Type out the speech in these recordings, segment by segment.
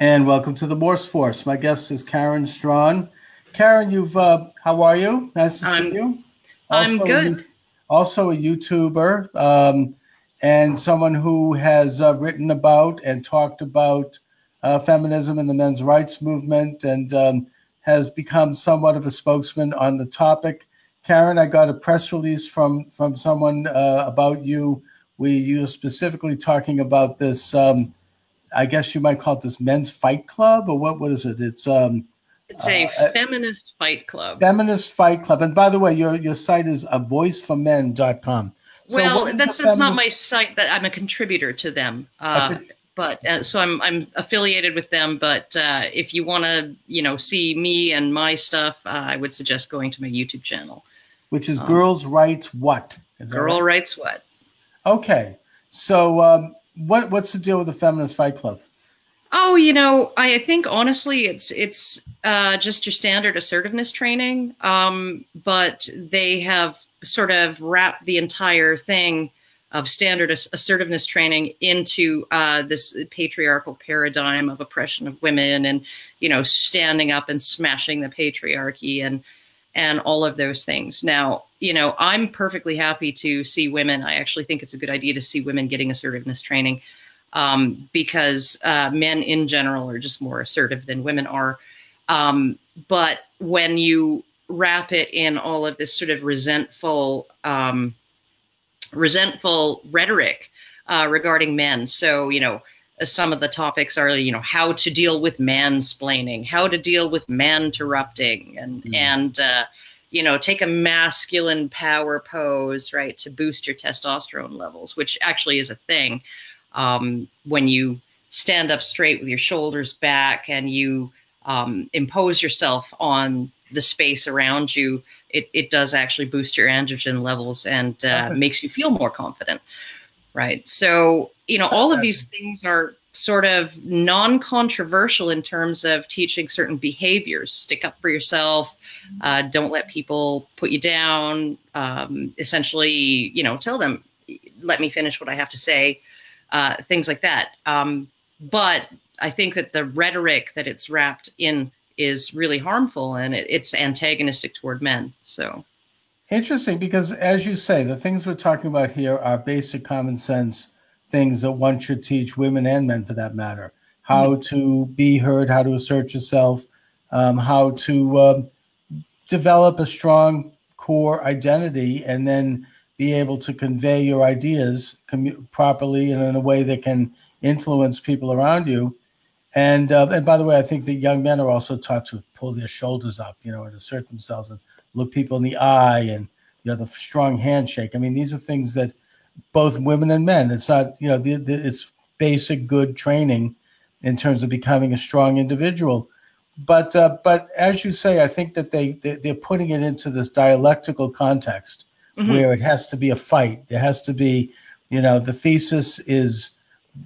and welcome to the Morse Force. My guest is Karen Straughan. Karen, you've uh, how are you? Nice to I'm, see you. Also I'm good. A, also a YouTuber um, and someone who has uh, written about and talked about uh, feminism and the men's rights movement, and um, has become somewhat of a spokesman on the topic. Karen, I got a press release from from someone uh, about you. We you specifically talking about this. Um, I guess you might call it this men's fight club, or what? What is it? It's um, it's a uh, feminist fight club. Feminist fight club. And by the way, your your site is a voiceformen.com. So well, that's that's not my site. That I'm a contributor to them. Uh, okay. But uh, so I'm I'm affiliated with them. But uh, if you want to, you know, see me and my stuff, uh, I would suggest going to my YouTube channel, which is um, Girls Writes What? Is Girl right? Writes What? Okay, so um, what what's the deal with the Feminist Fight Club? Oh, you know, I think honestly, it's it's uh, just your standard assertiveness training, um, but they have sort of wrapped the entire thing of standard assertiveness training into uh, this patriarchal paradigm of oppression of women, and you know, standing up and smashing the patriarchy and and all of those things. Now, you know, I'm perfectly happy to see women. I actually think it's a good idea to see women getting assertiveness training um, because uh, men in general are just more assertive than women are. Um, but when you wrap it in all of this sort of resentful, um, resentful rhetoric uh, regarding men, so you know some of the topics are you know how to deal with mansplaining how to deal with man interrupting and mm. and uh, you know take a masculine power pose right to boost your testosterone levels which actually is a thing um, when you stand up straight with your shoulders back and you um, impose yourself on the space around you it, it does actually boost your androgen levels and uh, makes you feel more confident right so you know, all of these things are sort of non-controversial in terms of teaching certain behaviors. Stick up for yourself. Uh, don't let people put you down. Um, essentially, you know, tell them, "Let me finish what I have to say." Uh, things like that. Um, but I think that the rhetoric that it's wrapped in is really harmful and it, it's antagonistic toward men. So interesting because, as you say, the things we're talking about here are basic common sense things that one should teach women and men for that matter. How mm-hmm. to be heard how to assert yourself um, how to uh, develop a strong core identity and then be able to convey your ideas commu- properly and in a way that can influence people around you. And uh, and by the way i think that young men are also taught to pull their shoulders up you know and assert themselves and look people in the eye and you know the strong handshake. I mean these are things that both women and men. It's not, you know, the, the, it's basic good training in terms of becoming a strong individual. But uh, but as you say, I think that they, they are putting it into this dialectical context mm-hmm. where it has to be a fight. There has to be, you know, the thesis is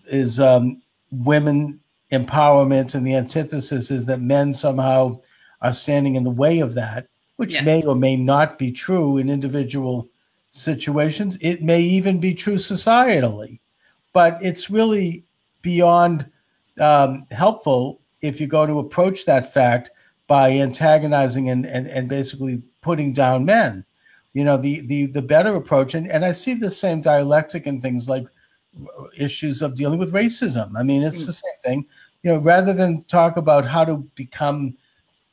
is um, women empowerment, and the antithesis is that men somehow are standing in the way of that, which yeah. may or may not be true in individual situations. It may even be true societally, but it's really beyond um, helpful if you're going to approach that fact by antagonizing and, and, and basically putting down men. You know, the, the, the better approach, and, and I see the same dialectic in things like issues of dealing with racism. I mean, it's mm. the same thing. You know, rather than talk about how to become,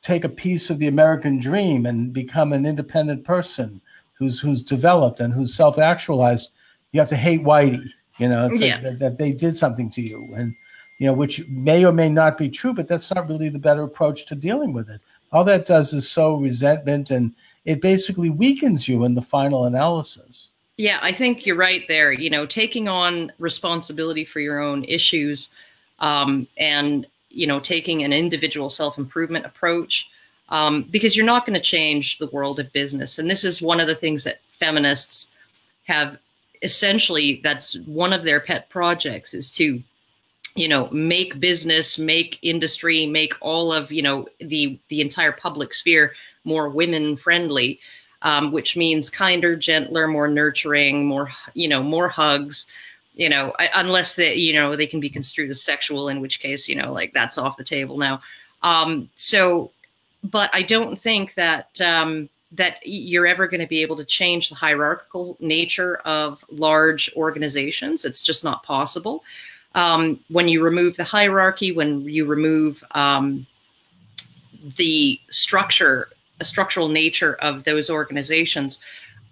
take a piece of the American dream and become an independent person, who's who's developed and who's self actualized, you have to hate Whitey. You know, yeah. like that, that they did something to you, and you know, which may or may not be true, but that's not really the better approach to dealing with it. All that does is sow resentment, and it basically weakens you in the final analysis. Yeah, I think you're right there. You know, taking on responsibility for your own issues, um, and you know, taking an individual self improvement approach um, because you're not going to change the world of business. And this is one of the things that feminists have essentially, that's one of their pet projects is to you know make business make industry make all of you know the the entire public sphere more women friendly um, which means kinder gentler more nurturing more you know more hugs you know, unless they, you know, they can be construed as sexual, in which case, you know, like that's off the table now. Um, so, but I don't think that um, that you're ever going to be able to change the hierarchical nature of large organizations. It's just not possible. Um, when you remove the hierarchy, when you remove um, the structure, a structural nature of those organizations,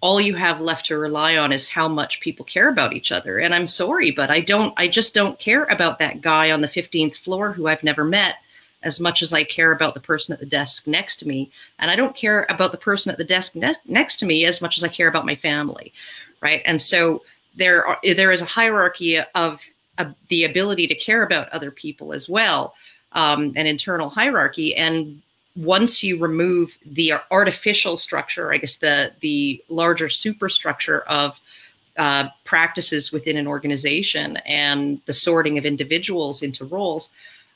all you have left to rely on is how much people care about each other. And I'm sorry, but I don't, I just don't care about that guy on the 15th floor who I've never met as much as I care about the person at the desk next to me. And I don't care about the person at the desk ne- next to me as much as I care about my family. Right. And so there are, there is a hierarchy of, the ability to care about other people as well, um, an internal hierarchy. And once you remove the artificial structure, I guess the the larger superstructure of uh, practices within an organization and the sorting of individuals into roles,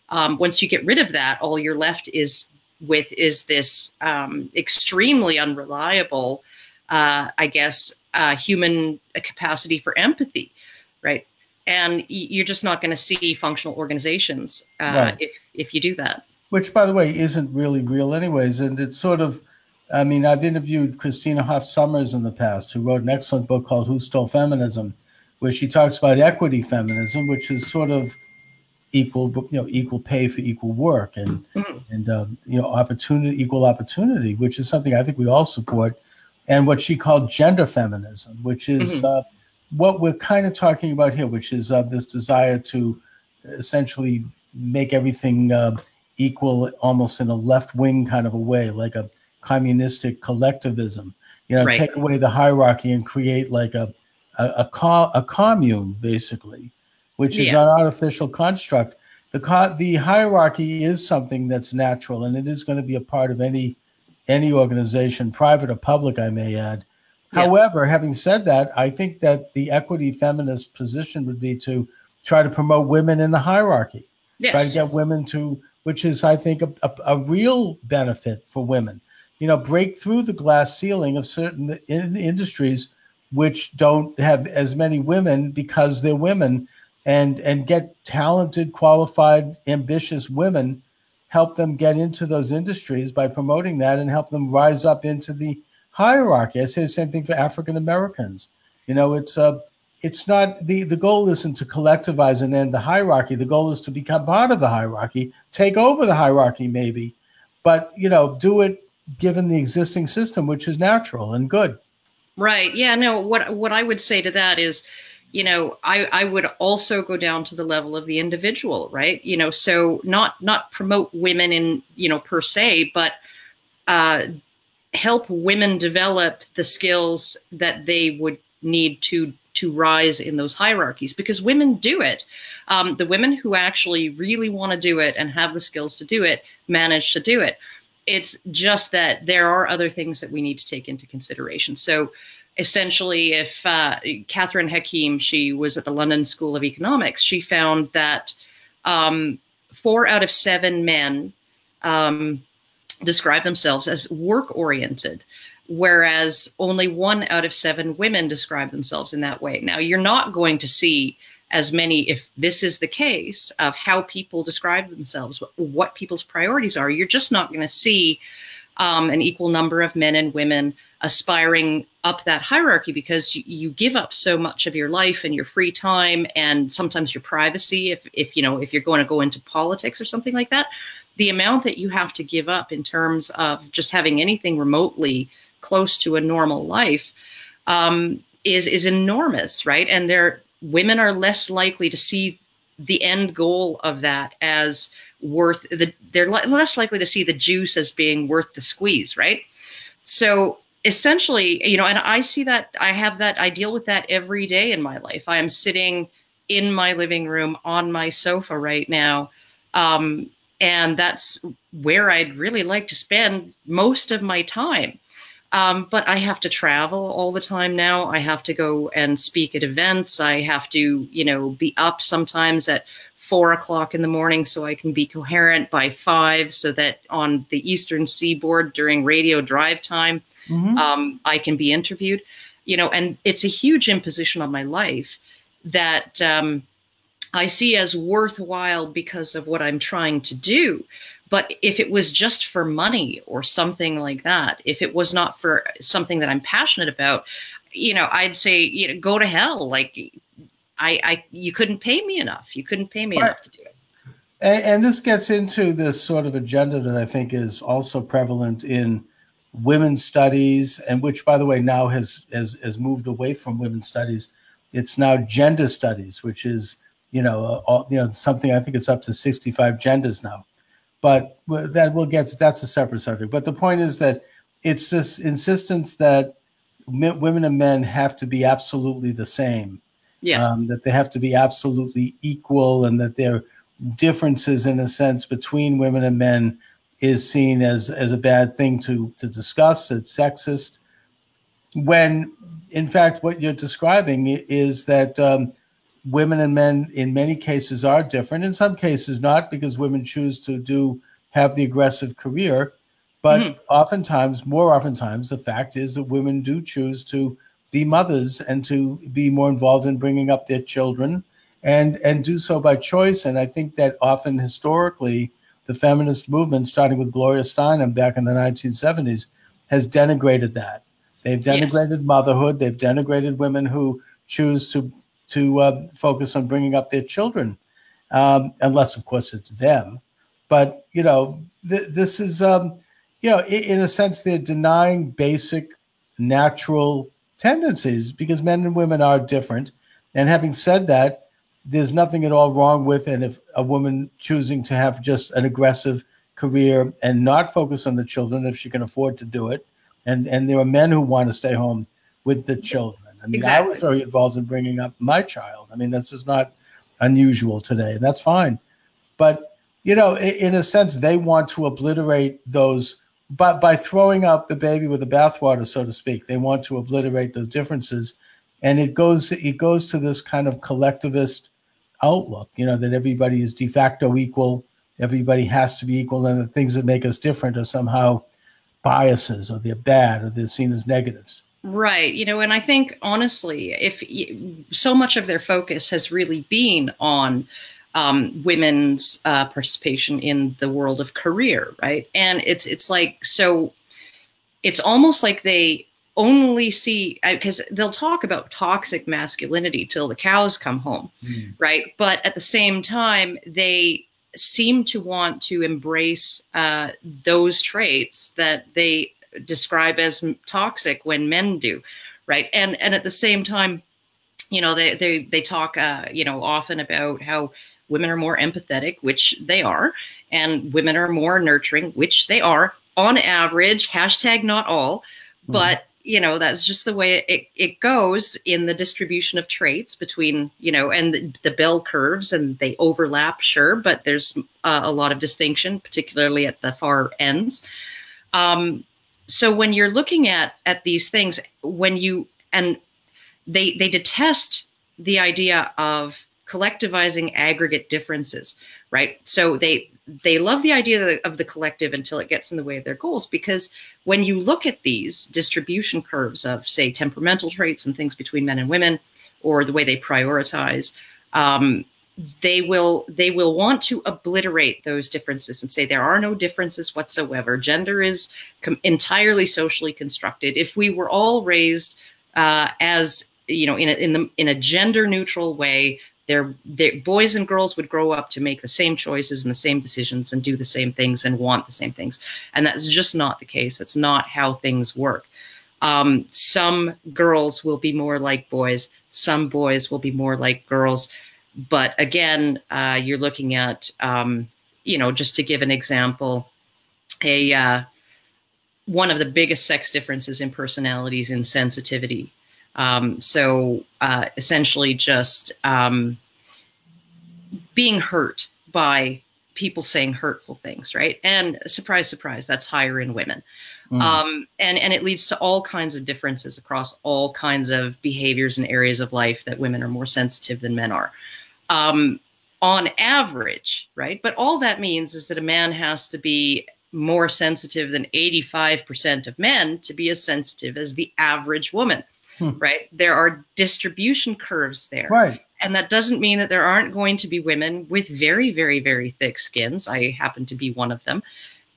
um, once you get rid of that, all you're left is with is this um, extremely unreliable, uh, I guess, uh, human capacity for empathy, right? And you're just not going to see functional organizations uh, right. if if you do that which by the way isn't really real anyways and it's sort of i mean i've interviewed christina hoff Sommers in the past who wrote an excellent book called who stole feminism where she talks about equity feminism which is sort of equal you know equal pay for equal work and mm-hmm. and um, you know opportunity equal opportunity which is something i think we all support and what she called gender feminism which is mm-hmm. uh, what we're kind of talking about here which is uh, this desire to essentially make everything uh, equal almost in a left wing kind of a way, like a communistic collectivism. You know, right. take away the hierarchy and create like a a, a, co- a commune, basically, which is yeah. an artificial construct. The co- the hierarchy is something that's natural, and it is going to be a part of any any organization, private or public, I may add. Yeah. However, having said that, I think that the equity feminist position would be to try to promote women in the hierarchy. Yes. Try to get women to which is, I think, a, a, a, real benefit for women. You know, break through the glass ceiling of certain in industries which don't have as many women because they're women, and and get talented, qualified, ambitious women. Help them get into those industries by promoting that, and help them rise up into the hierarchy. I say the same thing for African Americans. You know, it's a uh, it's not the the goal isn't to collectivize and end the hierarchy. The goal is to become part of the hierarchy, take over the hierarchy, maybe, but you know, do it given the existing system, which is natural and good. Right. Yeah. No. What what I would say to that is, you know, I I would also go down to the level of the individual. Right. You know, so not not promote women in you know per se, but uh, help women develop the skills that they would need to to rise in those hierarchies because women do it. Um, the women who actually really want to do it and have the skills to do it manage to do it. It's just that there are other things that we need to take into consideration. So, essentially, if uh, Catherine Hakim, she was at the London School of Economics, she found that um, four out of seven men um, describe themselves as work oriented whereas only one out of seven women describe themselves in that way. Now, you're not going to see as many, if this is the case, of how people describe themselves, what people's priorities are. You're just not going to see um, an equal number of men and women aspiring up that hierarchy because you, you, give up so much of your life and your free time and sometimes your privacy if, if you know if you're going to go into politics or something like that the amount that you have to give up in terms of just having anything remotely close to a normal life um, is is enormous, right? And there, women are less likely to see the end goal of that as worth the. They're less likely to see the juice as being worth the squeeze, right? So essentially, you know, and I see that I have that. I deal with that every day in my life. I am sitting in my living room on my sofa right now. Um, and that's where I'd really like to spend most of my time. Um, but I have to travel all the time now. I have to go and speak at events. I have to, you know, be up sometimes at four o'clock in the morning so I can be coherent by five, so that on the Eastern Seaboard during radio drive time, mm-hmm. um, I can be interviewed. You know, and it's a huge imposition on my life that um, I see as worthwhile because of what I'm trying to do. But if it was just for money or something like that, if it was not for something that I'm passionate about, you know, I'd say, you know, go to hell. Like I, I you couldn't pay me enough. You couldn't pay me right. enough to do it. And, and, this gets into this sort of agenda that I think is also prevalent in women's studies, and which, by the way, now has has, has moved away from women's studies. It's now gender studies, which is you know uh, all, you know something. I think it's up to sixty five genders now, but that will get to, that's a separate subject. But the point is that it's this insistence that women and men have to be absolutely the same yeah. Um, that they have to be absolutely equal and that there are differences in a sense between women and men is seen as, as a bad thing to, to discuss. It's sexist. When in fact, what you're describing is that um, women and men in many cases are different. In some cases, not because women choose to do have the aggressive career, but mm-hmm. oftentimes, more oftentimes, the fact is that women do choose to be mothers and to be more involved in bringing up their children and and do so by choice and i think that often historically the feminist movement starting with gloria steinem back in the 1970s has denigrated that they've denigrated yes. motherhood they've denigrated women who choose to to uh, focus on bringing up their children um, unless of course it's them but you know th- this is um, you know in, in a sense they're denying basic natural tendencies because men and women are different. And having said that, there's nothing at all wrong with and if a woman choosing to have just an aggressive career and not focus on the children if she can afford to do it. And and there are men who want to stay home with the children. I mean, exactly. I was very involved in bringing up my child. I mean, this is not unusual today. and That's fine. But you know, in, in a sense, they want to obliterate those but by throwing out the baby with the bathwater, so to speak, they want to obliterate those differences, and it goes it goes to this kind of collectivist outlook, you know, that everybody is de facto equal, everybody has to be equal, and the things that make us different are somehow biases or they're bad or they're seen as negatives. Right. You know, and I think honestly, if so much of their focus has really been on um, women's uh, participation in the world of career, right? And it's it's like so, it's almost like they only see because they'll talk about toxic masculinity till the cows come home, mm. right? But at the same time, they seem to want to embrace uh, those traits that they describe as toxic when men do, right? And and at the same time, you know, they they they talk, uh, you know, often about how women are more empathetic, which they are, and women are more nurturing, which they are on average. Hashtag not all, mm-hmm. but you know that's just the way it, it goes in the distribution of traits between you know and the, bell curves and they overlap sure but there's uh, a lot of distinction particularly at the far ends um, so when you're looking at at these things when you and they they detest the idea of collectivizing aggregate differences, right? So they they love the idea of the collective until it gets in the way of their goals because when you look at these distribution curves of say temperamental traits and things between men and women or the way they prioritize um, they will they will want to obliterate those differences and say there are no differences whatsoever. Gender is com- entirely socially constructed. If we were all raised uh, as you know in a, in the in a gender neutral way their, their boys and girls would grow up to make the same choices and the same decisions and do the same things and want the same things. And that's just not the case. That's not how things work. Um, some girls will be more like boys. Some boys will be more like girls. But again uh, you're looking at um, you know just to give an example a uh, one of the biggest sex differences in personalities in sensitivity um, so uh, essentially, just um, being hurt by people saying hurtful things, right? And surprise, surprise, that's higher in women. Mm. Um, and and it leads to all kinds of differences across all kinds of behaviors and areas of life that women are more sensitive than men are. Um, on average, right? But all that means is that a man has to be more sensitive than 85% of men to be as sensitive as the average woman hmm. right? There are distribution curves there. Right. And that doesn't mean that there aren't going to be women with very, very, very thick skins. I happen to be one of them.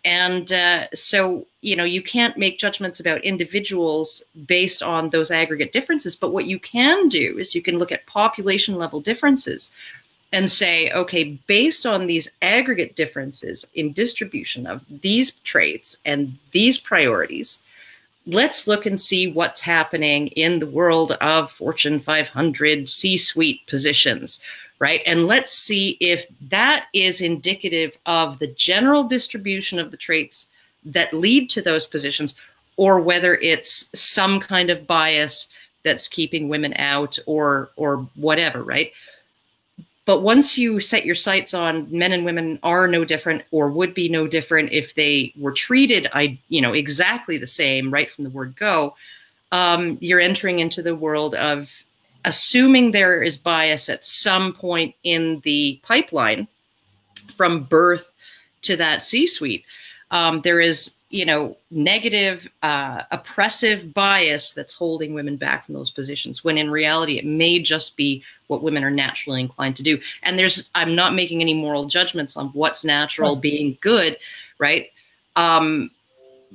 And uh, so, you know, you can't make judgments about individuals based on those aggregate differences. But what you can do is you can look at population level differences and say, okay, based on these aggregate differences in distribution of these traits and these priorities, let's look and see what's happening in the world of Fortune 500 C suite positions, right? And let's see if that is indicative of the general distribution of the traits that lead to those positions, or whether it's some kind of bias that's keeping women out or or whatever, right? But once you set your sights on men and women are no different or would be no different if they were treated, I you know exactly the same right from the word go, um, you're entering into the world of assuming there is bias at some point in the pipeline from birth to that C-suite. Um, there is you know, negative, uh, oppressive bias that's holding women back from those positions. When in reality, it may just be what women are naturally inclined to do. And there's, I'm not making any moral judgments on what's natural being good, right? Um,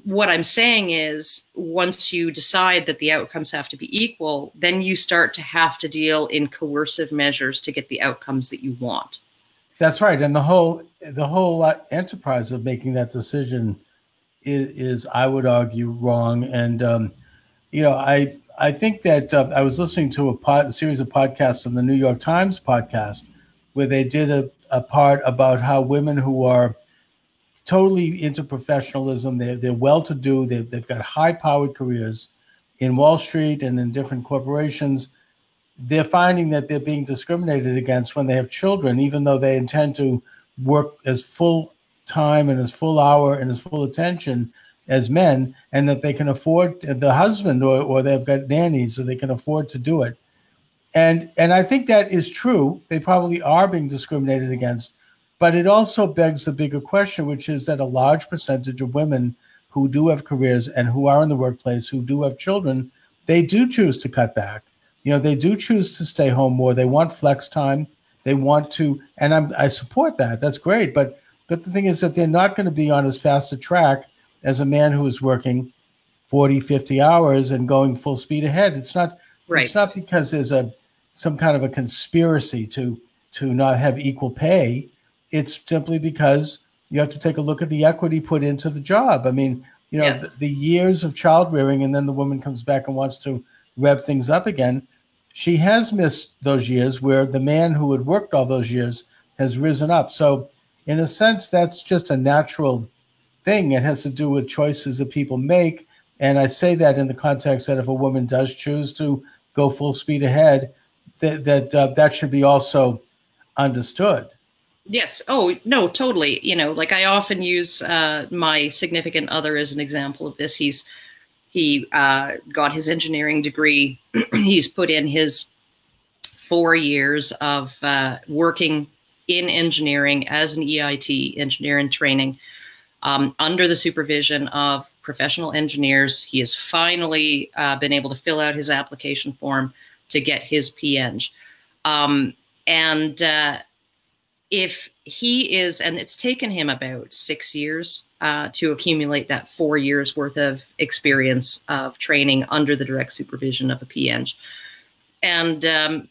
what I'm saying is, once you decide that the outcomes have to be equal, then you start to have to deal in coercive measures to get the outcomes that you want. That's right, and the whole the whole enterprise of making that decision is, is I would argue, wrong. And um, you know, I I think that uh, I was listening to a, pod, a series of podcasts on the New York Times podcast where they did a, a part about how women who are totally into professionalism, they're, they're well to do, they've, they've got high powered careers in Wall Street and in different corporations. They're finding that they're being discriminated against when they have children, even though they intend to work as full time and his full hour and his full attention as men, and that they can afford the husband or, or they've got nannies, so they can afford to do it. And and I think that is true. They probably are being discriminated against, but it also begs the bigger question, which is that a large percentage of women who do have careers and who are in the workplace, who do have children, they do choose to cut back. You know, they do choose to stay home more. They want flex time. They want to, and I'm, I support that. That's great. But but the thing is that they're not going to be on as fast a track as a man who is working 40, 50 hours and going full speed ahead. It's not right. it's not because there's a some kind of a conspiracy to to not have equal pay. It's simply because you have to take a look at the equity put into the job. I mean, you know, yeah. the, the years of child rearing and then the woman comes back and wants to rev things up again. She has missed those years where the man who had worked all those years has risen up. So in a sense, that's just a natural thing. It has to do with choices that people make. And I say that in the context that if a woman does choose to go full speed ahead, that that uh, that should be also understood. Yes. Oh no, totally. You know, like I often use uh, my significant other as an example of this. He's he uh, got his engineering degree. He's put in his four years of uh, working in engineering as an EIT, engineer in training, um, under the supervision of professional engineers. He has finally uh, been able to fill out his application form to get his PEng. Um, and uh, if he is, and it's taken him about six years uh, to accumulate that four years worth of experience of training under the direct supervision of a PEng. And um,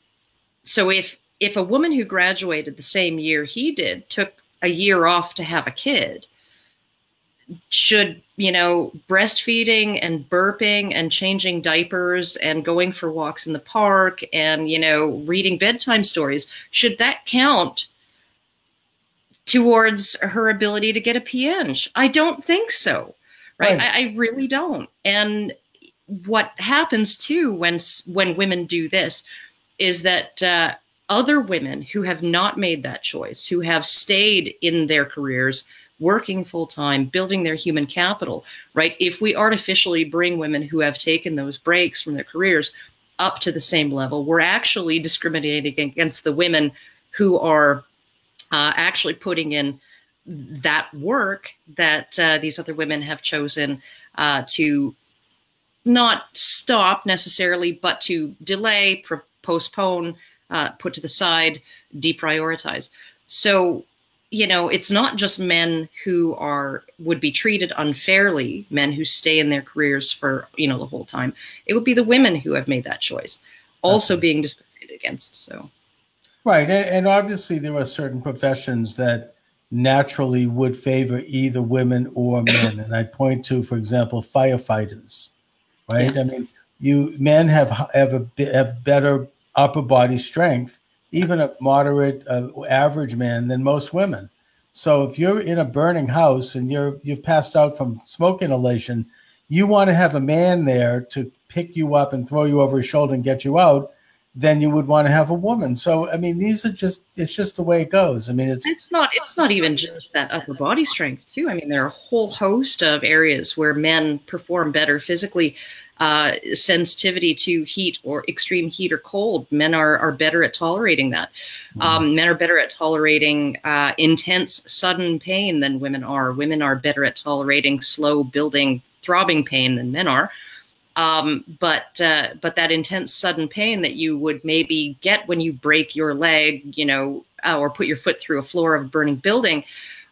so if if a woman who graduated the same year he did took a year off to have a kid, should, you know, breastfeeding and burping and changing diapers and going for walks in the park and, you know, reading bedtime stories, should that count towards her ability to get a PEng? I don't think so. Right. right. I, I really don't. And what happens too when when women do this is that uh, other women who have not made that choice, who have stayed in their careers, working full time, building their human capital, right? If we artificially bring women who have taken those breaks from their careers up to the same level, we're actually discriminating against the women who are uh, actually putting in that work that uh, these other women have chosen uh, to not stop necessarily, but to delay, postpone uh, put to the side, deprioritize. So, you know, it's not just men who are would be treated unfairly, men who stay in their careers for you know the whole time. It would be the women who have made that choice, also being discriminated against. So, right, and, and obviously there are certain professions that naturally would favor either women or men. and I point to, for example, firefighters, right? Yeah. I mean, you men have have a have better upper body strength, even a moderate, uh, average man than most women. So if you're in a burning house and you're you've passed out from smoke inhalation, you want to have a man there to pick you up and throw you over his shoulder and get you out than you would want to have a woman. So I mean, these are just it's just the way it goes. I mean, it's it's not it's not even just that upper body strength too. I mean, there are a whole host of areas where men perform better physically. Uh, sensitivity to heat or extreme heat or cold. Men are are better at tolerating that. Mm-hmm. Um, men are better at tolerating uh, intense, sudden pain than women are. Women are better at tolerating slow building, throbbing pain than men are. Um, but uh, but that intense sudden pain that you would maybe get when you break your leg, you know, uh, or put your foot through a floor of a burning building,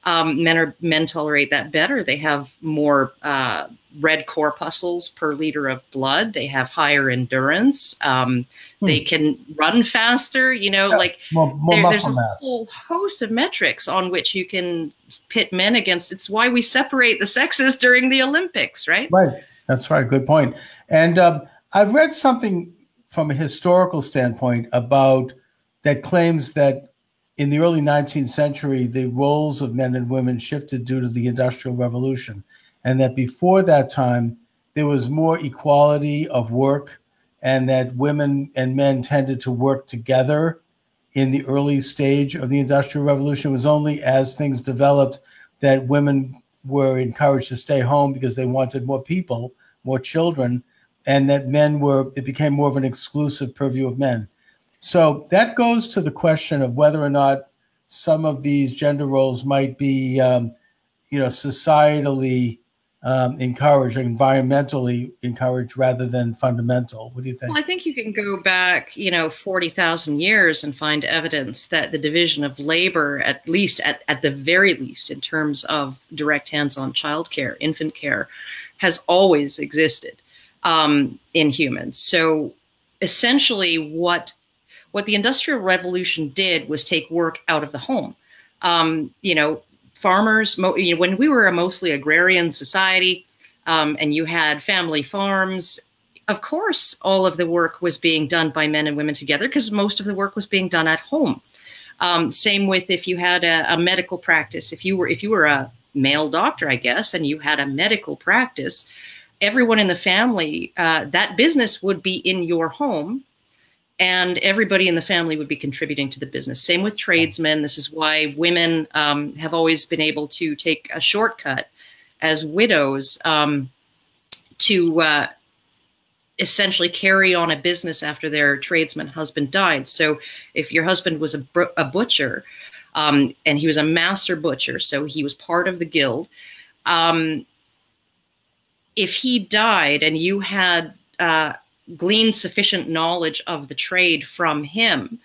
um, men are men tolerate that better. They have more uh, red corpuscles per liter of blood. They have higher endurance. Um, hmm. They can run faster. You know, yeah, like more, more there, there's a mass. whole host of metrics on which you can pit men against. It's why we separate the sexes during the Olympics, right? Right. That's right. Good point. And um, I've read something from a historical standpoint about that claims that in the early 19th century, the roles of men and women shifted due to the Industrial Revolution, and that before that time, there was more equality of work, and that women and men tended to work together in the early stage of the Industrial Revolution. It was only as things developed that women were encouraged to stay home because they wanted more people more children, and that men were, it became more of an exclusive purview of men. So that goes to the question of whether or not some of these gender roles might be, um, you know, societally um, encouraged, environmentally encouraged rather than fundamental. What do you think? Well, I think you can go back, you know, 40,000 years and find evidence that the division of labor, at least at, at the very least, in terms of direct hands on childcare, infant care, has always existed um, in humans. So essentially, what what the Industrial Revolution did was take work out of the home. Um, you know, farmers. You know, when we were a mostly agrarian society, um, and you had family farms. Of course, all of the work was being done by men and women together because most of the work was being done at home. Um, same with if you had a, a, medical practice. If you were if you were a male doctor, I guess, and you had a medical practice, everyone in the family, uh, that business would be in your home and everybody in the family would be contributing to the business. Same with tradesmen. This is why women um, have always been able to take a shortcut as widows um, to uh, essentially carry on a business after their tradesman husband died. So if your husband was a, a butcher, um, and he was a master butcher, so he was part of the guild. Um, if he died and you had uh, gleaned sufficient knowledge of the trade from him,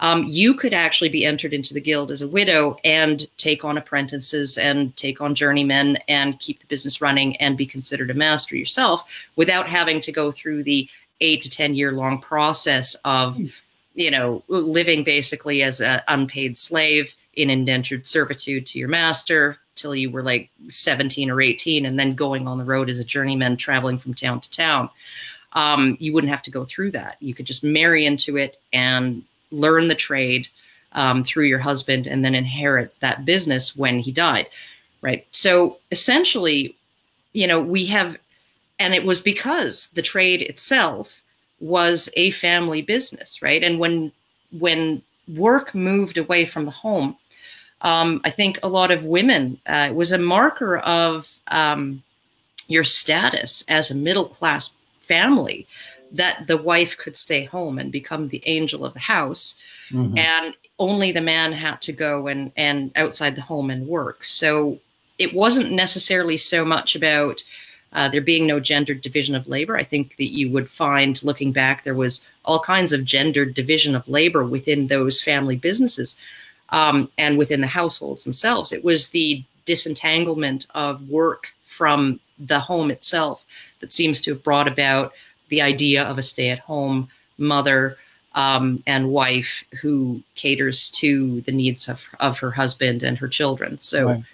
um, you could actually be entered into the guild as a widow and take on apprentices and take on journeymen and keep the business running and be considered a master yourself without having to go through the eight to 10 year long process of hmm you know, living basically as an unpaid slave in indentured servitude to your master till you were like 17 or 18 and then going on the road as a journeyman traveling from town to town. Um, you wouldn't have to go through that. You could just marry into it and learn the trade um, through your husband and then inherit that business when he died. Right. So essentially, you know, we have, and it was because the trade itself was a family business, right? And when when work moved away from the home, um, I think a lot of women uh, it was a marker of um, your status as a middle class family that the wife could stay home and become the angel of the house, mm-hmm. and only the man had to go and and outside the home and work. So it wasn't necessarily so much about uh, there being no gendered division of labor, I think that you would find, looking back, there was all kinds of gendered division of labor within those family businesses um, and within the households themselves. It was the disentanglement of work from the home itself that seems to have brought about the idea of a stay at home mother um, and wife who caters to the needs of, of her husband and her children. So, right.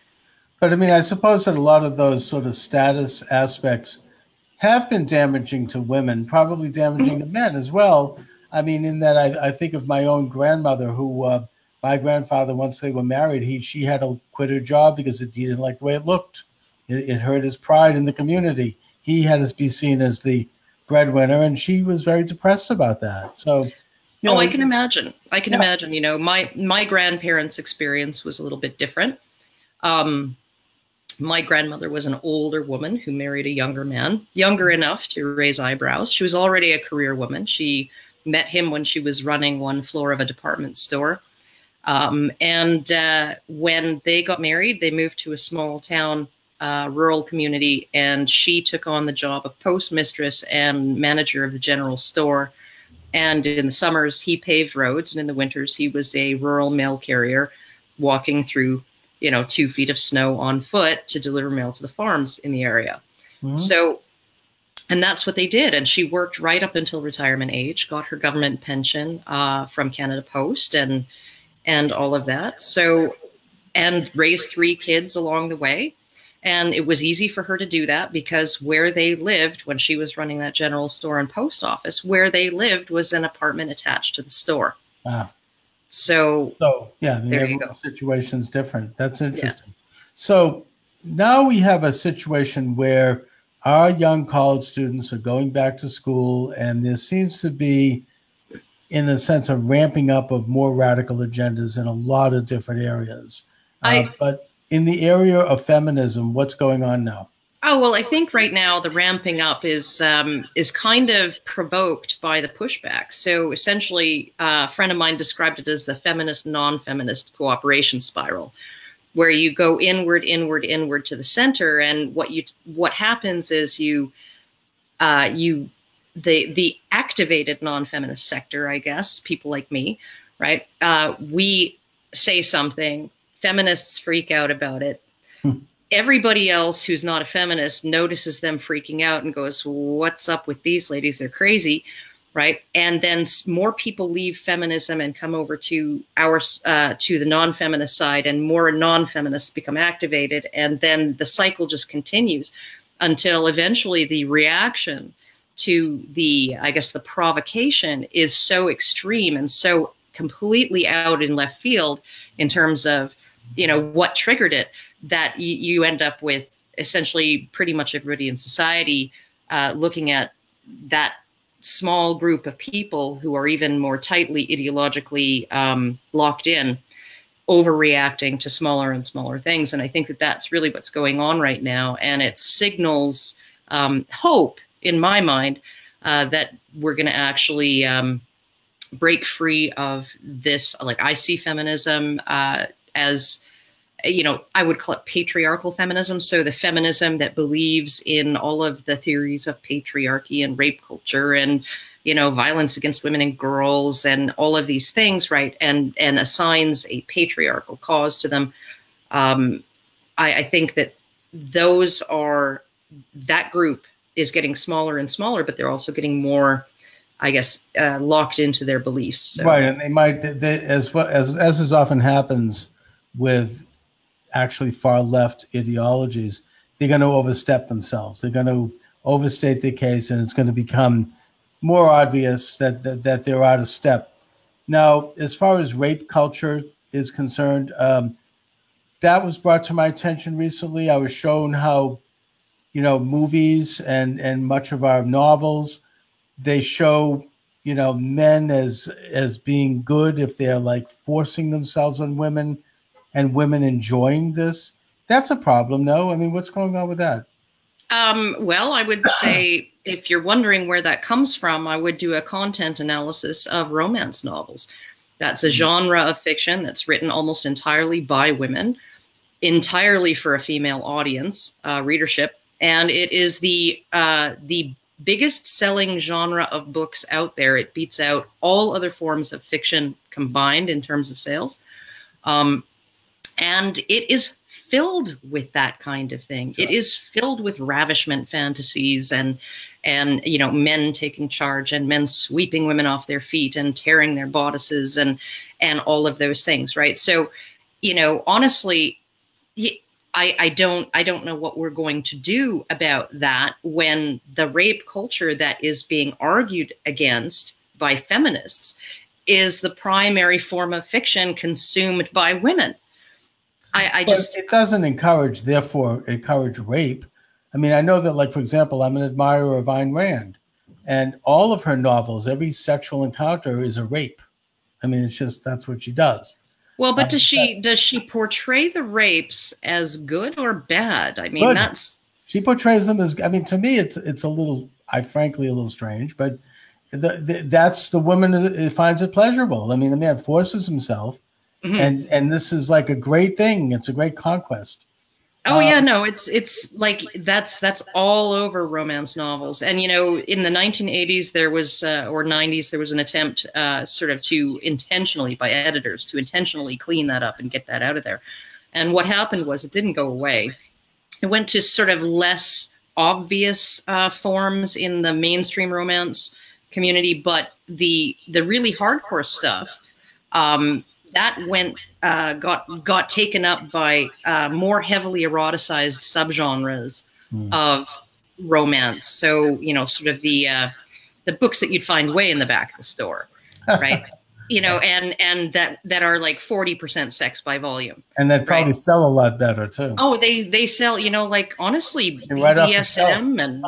but I mean, I suppose that a lot of those sort of status aspects have been damaging to women, probably damaging mm-hmm. to men as well. I mean, in that I, I think of my own grandmother who, uh, my grandfather, once they were married, he she had to quit her job because it, he didn't like the way it looked. It, it hurt his pride in the community. He had to be seen as the breadwinner, and she was very depressed about that. So, oh, know, I can imagine. I can yeah. imagine. You know, my my grandparents' experience was a little bit different. Um, my grandmother was an older woman who married a younger man, younger enough to raise eyebrows. She was already a career woman. She met him when she was running one floor of a department store. Um, and uh, when they got married, they moved to a small town, uh, rural community, and she took on the job of postmistress and manager of the general store. And in the summers, he paved roads, and in the winters, he was a rural mail carrier walking through, you know, two feet of snow on foot to deliver mail to the farms in the area. Mm-hmm. So, and that's what they did. And she worked right up until retirement age, got her government pension uh, from Canada Post, and and all of that. So, and raised three kids along the way. And it was easy for her to do that because where they lived when she was running that general store and post office, where they lived was an apartment attached to the store. Wow. So, so yeah, the there situation's different. That's interesting. Yeah. So now we have a situation where our young college students are going back to school, and there seems to be in a sense a ramping up of more radical agendas in a lot of different areas. I, uh, but in the area of feminism, what's going on now? Oh well, I think right now the ramping up is um, is kind of provoked by the pushback. So essentially, uh, a friend of mine described it as the feminist non-feminist cooperation spiral, where you go inward, inward, inward to the center, and what you what happens is you uh, you the the activated non-feminist sector, I guess, people like me, right? Uh, we say something, feminists freak out about it. Hmm. Everybody else who's not a feminist notices them freaking out and goes, "What's up with these ladies? They're crazy." Right, and then more people leave feminism and come over to our uh, to the non-feminist side, and more non-feminists become activated, and then the cycle just continues until eventually the reaction to the, I guess, the provocation is so extreme and so completely out in left field in terms of, you know, what triggered it that you, you end up with essentially pretty much everybody in society uh, looking at that small group of people who are even more tightly ideologically um, locked in overreacting to smaller and smaller things and i think that that's really what's going on right now and it signals um, hope in my mind, uh, that we're going to actually um, break free of this. Like I see feminism uh, as, you know, I would call it patriarchal feminism. So the feminism that believes in all of the theories of patriarchy and rape culture and you know violence against women and girls and all of these things right and and assigns a patriarchal cause to them um, I, I think that those are that group is getting smaller and smaller, but they're also getting more, I guess, uh, locked into their beliefs. So. Right, and they might, they, as well as as is often happens with actually far left ideologies, they're going to overstep themselves. They're going to overstate the case, and it's going to become more obvious that, that, that they're out of step. Now, as far as rape culture is concerned, um, that was brought to my attention recently. I was shown how you know movies and and much of our novels they show you know men as as being good if they're like forcing themselves on women and women enjoying this that's a problem no i mean what's going on with that um, well i would say if you're wondering where that comes from i would do a content analysis of romance novels that's a hmm. genre of fiction that's written almost entirely by women entirely for a female audience uh, readership and it is the uh, the biggest selling genre of books out there. It beats out all other forms of fiction combined in terms of sales. Um, and it is filled with that kind of thing. Sure. It is filled with ravishment fantasies and and you know men taking charge and men sweeping women off their feet and tearing their bodices and and all of those things, right? So, you know, honestly, I, I don't I don't know what we're going to do about that when the rape culture that is being argued against by feminists is the primary form of fiction consumed by women. I, I just it doesn't encourage, therefore, encourage rape. I mean, I know that, like for example, I'm an admirer of Ayn Rand, and all of her novels, every sexual encounter is a rape. I mean, it's just that's what she does. Well, but does she does she portray the rapes as good or bad? I mean, good. that's she portrays them as. I mean, to me, it's it's a little, I frankly, a little strange, but the, the, that's the woman who finds it pleasurable. I mean, the man forces himself, mm-hmm. and and this is like a great thing. It's a great conquest. Oh yeah, um, no, it's it's like that's that's all over romance novels. And you know, in the 1980s there was uh, or 90s there was an attempt uh, sort of to intentionally by editors to intentionally clean that up and get that out of there. And what happened was it didn't go away. It went to sort of less obvious uh, forms in the mainstream romance community, but the the really hardcore stuff um, that went uh, got got taken up by uh, more heavily eroticized subgenres mm. of romance. So you know, sort of the uh, the books that you'd find way in the back of the store, right? you know, and and that that are like forty percent sex by volume, and that probably right? sell a lot better too. Oh, they they sell, you know, like honestly, right BDSM and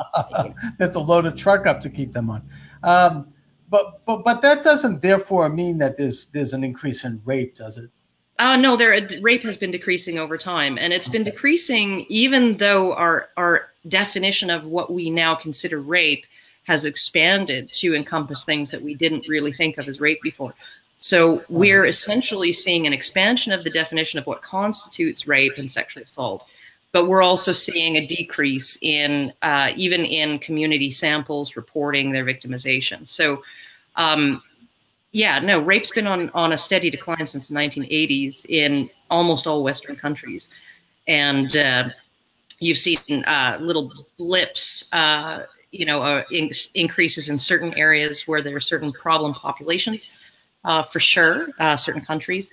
that's a loaded truck up to keep them on. Um, but but but that doesn't therefore mean that there's there's an increase in rape, does it? Uh, no, there rape has been decreasing over time, and it's been decreasing even though our our definition of what we now consider rape has expanded to encompass things that we didn't really think of as rape before. So we're essentially seeing an expansion of the definition of what constitutes rape and sexual assault, but we're also seeing a decrease in uh, even in community samples reporting their victimization. So um, yeah, no, rape's been on, on a steady decline since the 1980s in almost all Western countries. And uh, you've seen uh, little blips, uh, you know, uh, in, increases in certain areas where there are certain problem populations, uh, for sure, certain countries.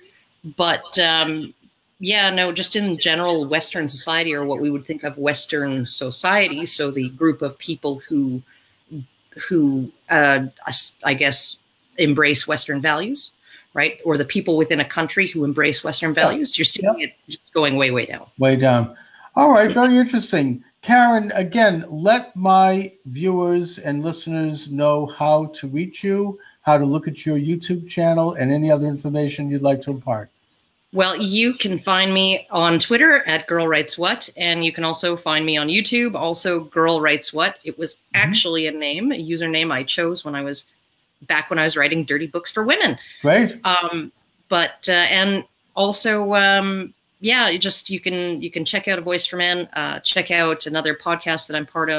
But um, yeah, no, just in general, Western society or what we would think of Western society. So the group of people who who uh, I guess embrace Western values, right? Or the people within a country who embrace Western values. You're seeing yep. it going way, way down. Way down. All right, very interesting. Karen, again, let my viewers and listeners know how to reach you, how to look at your YouTube channel, and any other information you'd like to impart. Well, you can find me on Twitter at Girl Writes What, and you can also find me on YouTube, also Girl Writes What. It was mm-hmm. actually a name, a username I chose when I was back when I was writing dirty books for women. Right. Um, but uh, and also, um, yeah, you just you can you can check out a voice for men. Uh, check out another podcast that I'm part of